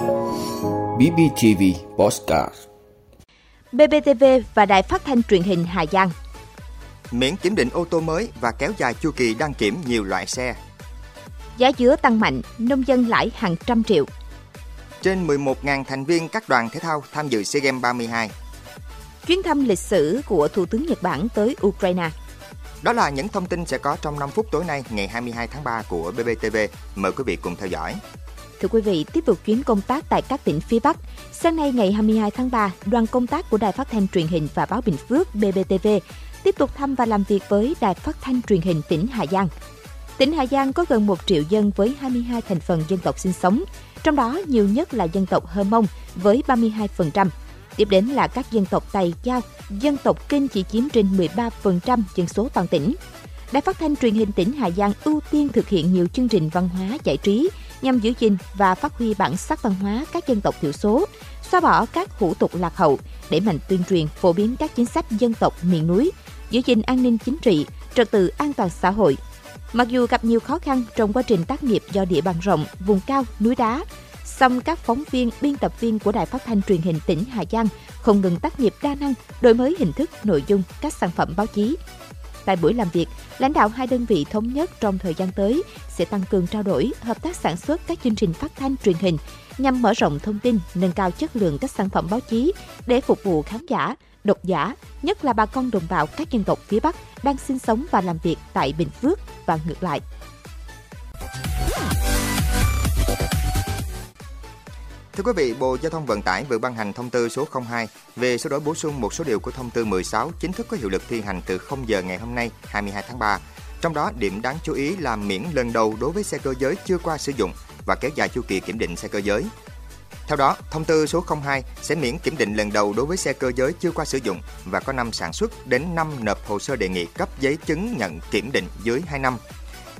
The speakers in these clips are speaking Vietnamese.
BBTV Postcard BBTV và Đài Phát thanh Truyền hình Hà Giang Miễn kiểm định ô tô mới và kéo dài chu kỳ đăng kiểm nhiều loại xe. Giá dứa tăng mạnh, nông dân lãi hàng trăm triệu. Trên 11.000 thành viên các đoàn thể thao tham dự SEA Games 32. Chuyến thăm lịch sử của Thủ tướng Nhật Bản tới Ukraine. Đó là những thông tin sẽ có trong 5 phút tối nay ngày 22 tháng 3 của BBTV. Mời quý vị cùng theo dõi. Thưa quý vị, tiếp tục chuyến công tác tại các tỉnh phía Bắc. Sáng nay ngày 22 tháng 3, đoàn công tác của Đài Phát thanh Truyền hình và Báo Bình Phước BBTV tiếp tục thăm và làm việc với Đài Phát thanh Truyền hình tỉnh Hà Giang. Tỉnh Hà Giang có gần 1 triệu dân với 22 thành phần dân tộc sinh sống, trong đó nhiều nhất là dân tộc Hơ Mông với 32%. Tiếp đến là các dân tộc Tày Giao, dân tộc Kinh chỉ chiếm trên 13% dân số toàn tỉnh. Đài phát thanh truyền hình tỉnh Hà Giang ưu tiên thực hiện nhiều chương trình văn hóa giải trí nhằm giữ gìn và phát huy bản sắc văn hóa các dân tộc thiểu số, xóa bỏ các hủ tục lạc hậu, để mạnh tuyên truyền phổ biến các chính sách dân tộc miền núi, giữ gìn an ninh chính trị, trật tự an toàn xã hội. Mặc dù gặp nhiều khó khăn trong quá trình tác nghiệp do địa bàn rộng, vùng cao, núi đá, song các phóng viên, biên tập viên của Đài Phát thanh Truyền hình tỉnh Hà Giang không ngừng tác nghiệp đa năng, đổi mới hình thức, nội dung, các sản phẩm báo chí. Tại buổi làm việc, lãnh đạo hai đơn vị thống nhất trong thời gian tới sẽ tăng cường trao đổi, hợp tác sản xuất các chương trình phát thanh truyền hình nhằm mở rộng thông tin, nâng cao chất lượng các sản phẩm báo chí để phục vụ khán giả, độc giả, nhất là bà con đồng bào các dân tộc phía Bắc đang sinh sống và làm việc tại Bình Phước và ngược lại. Thưa quý vị, Bộ Giao thông Vận tải vừa ban hành thông tư số 02 về sửa đổi bổ sung một số điều của thông tư 16 chính thức có hiệu lực thi hành từ 0 giờ ngày hôm nay 22 tháng 3. Trong đó, điểm đáng chú ý là miễn lần đầu đối với xe cơ giới chưa qua sử dụng và kéo dài chu kỳ kiểm định xe cơ giới. Theo đó, thông tư số 02 sẽ miễn kiểm định lần đầu đối với xe cơ giới chưa qua sử dụng và có năm sản xuất đến năm nộp hồ sơ đề nghị cấp giấy chứng nhận kiểm định dưới 2 năm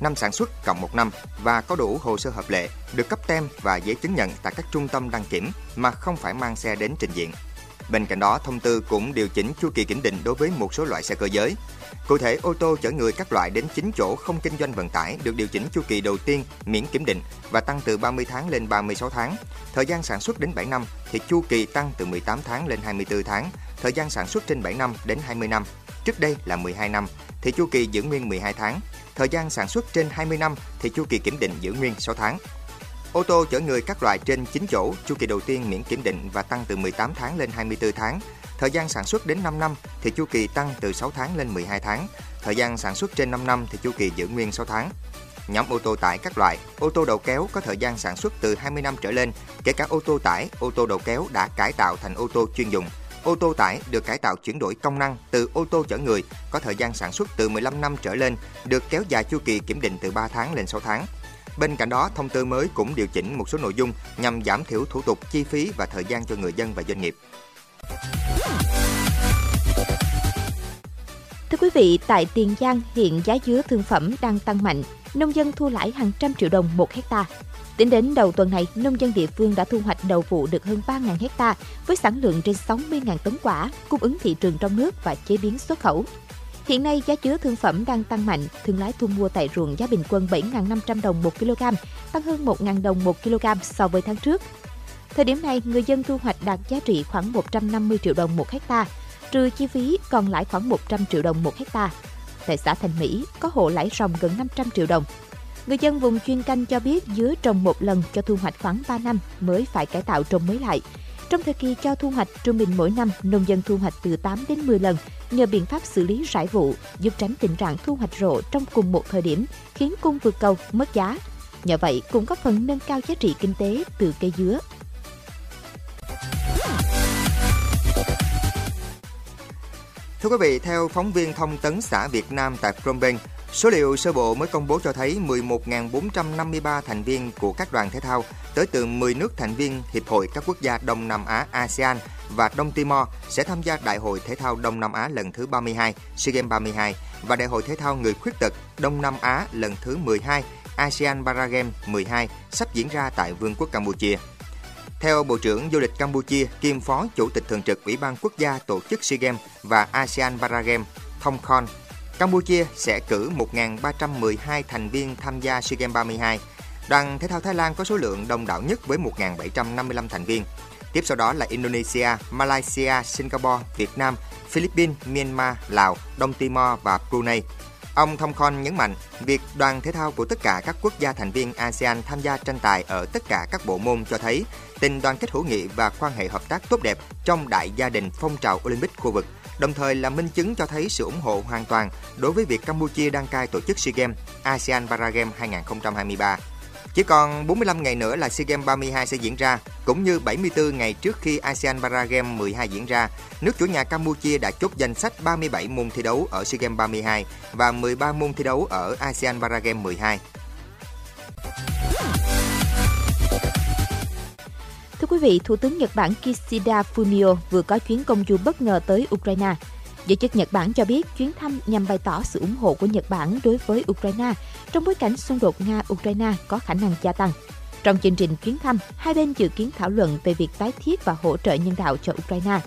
năm sản xuất cộng 1 năm và có đủ hồ sơ hợp lệ, được cấp tem và giấy chứng nhận tại các trung tâm đăng kiểm mà không phải mang xe đến trình diện. Bên cạnh đó, thông tư cũng điều chỉnh chu kỳ kiểm định đối với một số loại xe cơ giới. Cụ thể, ô tô chở người các loại đến 9 chỗ không kinh doanh vận tải được điều chỉnh chu kỳ đầu tiên miễn kiểm định và tăng từ 30 tháng lên 36 tháng. Thời gian sản xuất đến 7 năm thì chu kỳ tăng từ 18 tháng lên 24 tháng. Thời gian sản xuất trên 7 năm đến 20 năm. Trước đây là 12 năm thì chu kỳ giữ nguyên 12 tháng. Thời gian sản xuất trên 20 năm thì chu kỳ kiểm định giữ nguyên 6 tháng. Ô tô chở người các loại trên 9 chỗ, chu kỳ đầu tiên miễn kiểm định và tăng từ 18 tháng lên 24 tháng. Thời gian sản xuất đến 5 năm thì chu kỳ tăng từ 6 tháng lên 12 tháng. Thời gian sản xuất trên 5 năm thì chu kỳ giữ nguyên 6 tháng. Nhóm ô tô tải các loại, ô tô đầu kéo có thời gian sản xuất từ 20 năm trở lên, kể cả ô tô tải, ô tô đầu kéo đã cải tạo thành ô tô chuyên dùng. Ô tô tải được cải tạo chuyển đổi công năng từ ô tô chở người có thời gian sản xuất từ 15 năm trở lên, được kéo dài chu kỳ kiểm định từ 3 tháng lên 6 tháng. Bên cạnh đó, thông tư mới cũng điều chỉnh một số nội dung nhằm giảm thiểu thủ tục, chi phí và thời gian cho người dân và doanh nghiệp. Thưa quý vị, tại Tiền Giang hiện giá dứa thương phẩm đang tăng mạnh, nông dân thu lãi hàng trăm triệu đồng một hecta. Tính đến đầu tuần này, nông dân địa phương đã thu hoạch đầu vụ được hơn 3.000 hecta với sản lượng trên 60.000 tấn quả, cung ứng thị trường trong nước và chế biến xuất khẩu. Hiện nay, giá chứa thương phẩm đang tăng mạnh, thương lái thu mua tại ruộng giá bình quân 7.500 đồng một kg, tăng hơn 1.000 đồng một kg so với tháng trước. Thời điểm này, người dân thu hoạch đạt giá trị khoảng 150 triệu đồng một hecta, trừ chi phí còn lãi khoảng 100 triệu đồng một hecta. Tại xã Thành Mỹ, có hộ lãi ròng gần 500 triệu đồng. Người dân vùng chuyên canh cho biết dứa trồng một lần cho thu hoạch khoảng 3 năm mới phải cải tạo trồng mới lại. Trong thời kỳ cho thu hoạch, trung bình mỗi năm, nông dân thu hoạch từ 8 đến 10 lần nhờ biện pháp xử lý rải vụ, giúp tránh tình trạng thu hoạch rộ trong cùng một thời điểm, khiến cung vượt cầu, mất giá. Nhờ vậy, cũng góp phần nâng cao giá trị kinh tế từ cây dứa. Thưa quý vị, theo phóng viên thông tấn xã Việt Nam tại Phnom Penh, số liệu sơ bộ mới công bố cho thấy 11.453 thành viên của các đoàn thể thao tới từ 10 nước thành viên Hiệp hội các quốc gia Đông Nam Á ASEAN và Đông Timor sẽ tham gia Đại hội Thể thao Đông Nam Á lần thứ 32, SEA Games 32 và Đại hội Thể thao Người Khuyết tật Đông Nam Á lần thứ 12, ASEAN Paragame 12 sắp diễn ra tại Vương quốc Campuchia. Theo Bộ trưởng Du lịch Campuchia kiêm Phó Chủ tịch Thường trực Ủy ban Quốc gia tổ chức SEA Games và ASEAN Para Games, Thông Khon, Campuchia sẽ cử 1.312 thành viên tham gia SEA Games 32. Đoàn thể thao Thái Lan có số lượng đông đảo nhất với 1.755 thành viên. Tiếp sau đó là Indonesia, Malaysia, Singapore, Việt Nam, Philippines, Myanmar, Lào, Đông Timor và Brunei. Ông Thông Khon nhấn mạnh, việc đoàn thể thao của tất cả các quốc gia thành viên ASEAN tham gia tranh tài ở tất cả các bộ môn cho thấy tình đoàn kết hữu nghị và quan hệ hợp tác tốt đẹp trong đại gia đình phong trào Olympic khu vực, đồng thời là minh chứng cho thấy sự ủng hộ hoàn toàn đối với việc Campuchia đăng cai tổ chức SEA Games ASEAN Para Games 2023. Chỉ còn 45 ngày nữa là SEA Games 32 sẽ diễn ra, cũng như 74 ngày trước khi ASEAN Para Games 12 diễn ra, nước chủ nhà Campuchia đã chốt danh sách 37 môn thi đấu ở SEA Games 32 và 13 môn thi đấu ở ASEAN Para Games 12. Thưa quý vị, Thủ tướng Nhật Bản Kishida Fumio vừa có chuyến công du bất ngờ tới Ukraine. Giới chức Nhật Bản cho biết chuyến thăm nhằm bày tỏ sự ủng hộ của Nhật Bản đối với Ukraine trong bối cảnh xung đột Nga-Ukraine có khả năng gia tăng. Trong chương trình chuyến thăm, hai bên dự kiến thảo luận về việc tái thiết và hỗ trợ nhân đạo cho Ukraine.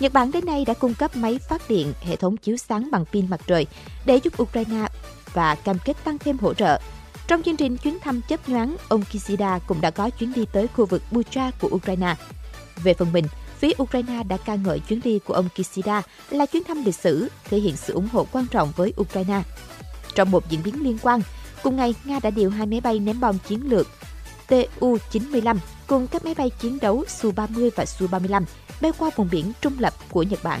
Nhật Bản đến nay đã cung cấp máy phát điện, hệ thống chiếu sáng bằng pin mặt trời để giúp Ukraine và cam kết tăng thêm hỗ trợ. Trong chương trình chuyến thăm chấp nhoáng, ông Kishida cũng đã có chuyến đi tới khu vực Bucha của Ukraine. Về phần mình, phía Ukraine đã ca ngợi chuyến đi của ông Kishida là chuyến thăm lịch sử, thể hiện sự ủng hộ quan trọng với Ukraine. Trong một diễn biến liên quan, cùng ngày Nga đã điều hai máy bay ném bom chiến lược Tu-95 cùng các máy bay chiến đấu Su-30 và Su-35 bay qua vùng biển trung lập của Nhật Bản.